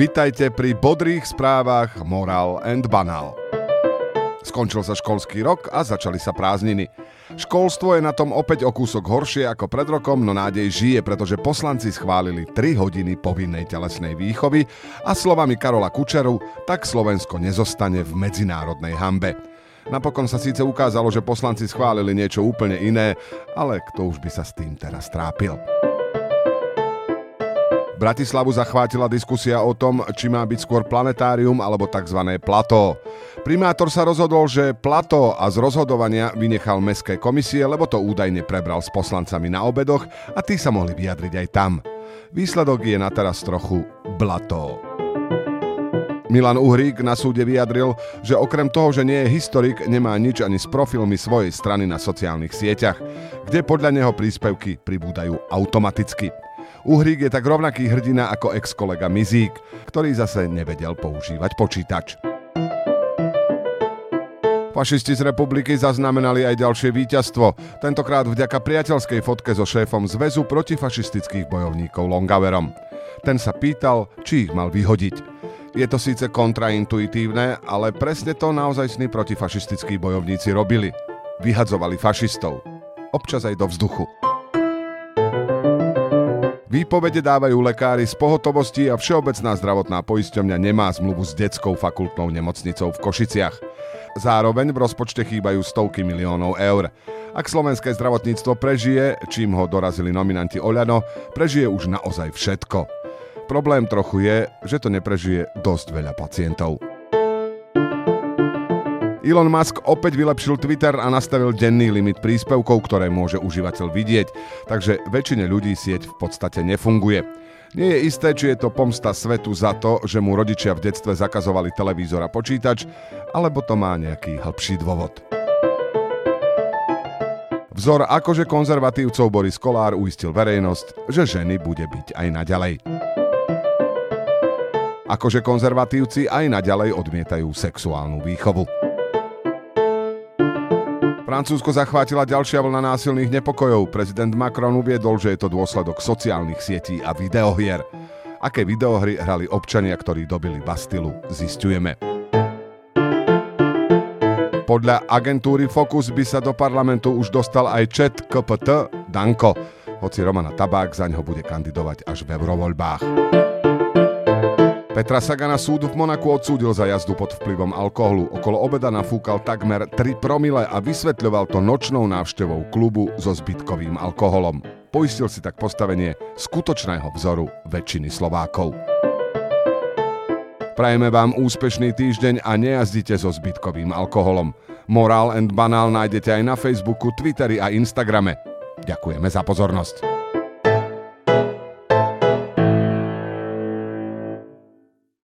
Vitajte pri bodrých správach Moral and Banal. Skončil sa školský rok a začali sa prázdniny. Školstvo je na tom opäť o kúsok horšie ako pred rokom, no nádej žije, pretože poslanci schválili 3 hodiny povinnej telesnej výchovy a slovami Karola Kučeru, tak Slovensko nezostane v medzinárodnej hambe. Napokon sa síce ukázalo, že poslanci schválili niečo úplne iné, ale kto už by sa s tým teraz trápil. Bratislavu zachvátila diskusia o tom, či má byť skôr planetárium alebo tzv. plato. Primátor sa rozhodol, že plato a z rozhodovania vynechal mestské komisie, lebo to údajne prebral s poslancami na obedoch a tí sa mohli vyjadriť aj tam. Výsledok je na teraz trochu blato. Milan Uhrík na súde vyjadril, že okrem toho, že nie je historik, nemá nič ani s profilmi svojej strany na sociálnych sieťach, kde podľa neho príspevky pribúdajú automaticky. Uhrík je tak rovnaký hrdina ako ex-kolega Mizík, ktorý zase nevedel používať počítač. Fašisti z republiky zaznamenali aj ďalšie víťazstvo, tentokrát vďaka priateľskej fotke so šéfom Zväzu protifašistických bojovníkov Longaverom. Ten sa pýtal, či ich mal vyhodiť. Je to síce kontraintuitívne, ale presne to naozajstní protifašistickí bojovníci robili. Vyhadzovali fašistov. Občas aj do vzduchu. Výpovede dávajú lekári z pohotovosti a Všeobecná zdravotná poisťovňa nemá zmluvu s detskou fakultnou nemocnicou v Košiciach. Zároveň v rozpočte chýbajú stovky miliónov eur. Ak slovenské zdravotníctvo prežije, čím ho dorazili nominanti Oľano, prežije už naozaj všetko. Problém trochu je, že to neprežije dosť veľa pacientov. Elon Musk opäť vylepšil Twitter a nastavil denný limit príspevkov, ktoré môže užívateľ vidieť, takže väčšine ľudí sieť v podstate nefunguje. Nie je isté, či je to pomsta svetu za to, že mu rodičia v detstve zakazovali televízor a počítač, alebo to má nejaký hĺbší dôvod. Vzor akože konzervatívcov Boris Kolár uistil verejnosť, že ženy bude byť aj naďalej. Akože konzervatívci aj naďalej odmietajú sexuálnu výchovu. Francúzsko zachvátila ďalšia vlna násilných nepokojov. Prezident Macron uviedol, že je to dôsledok sociálnych sietí a videohier. Aké videohry hrali občania, ktorí dobili Bastilu, zistujeme. Podľa agentúry Focus by sa do parlamentu už dostal aj chat KPT Danko, hoci Romana Tabák za ňo bude kandidovať až v eurovoľbách. Petra Sagana súd v Monaku odsúdil za jazdu pod vplyvom alkoholu. Okolo obeda nafúkal takmer 3 promile a vysvetľoval to nočnou návštevou klubu so zbytkovým alkoholom. Poistil si tak postavenie skutočného vzoru väčšiny Slovákov. Prajeme vám úspešný týždeň a nejazdite so zbytkovým alkoholom. Moral and Banal nájdete aj na Facebooku, Twitteri a Instagrame. Ďakujeme za pozornosť.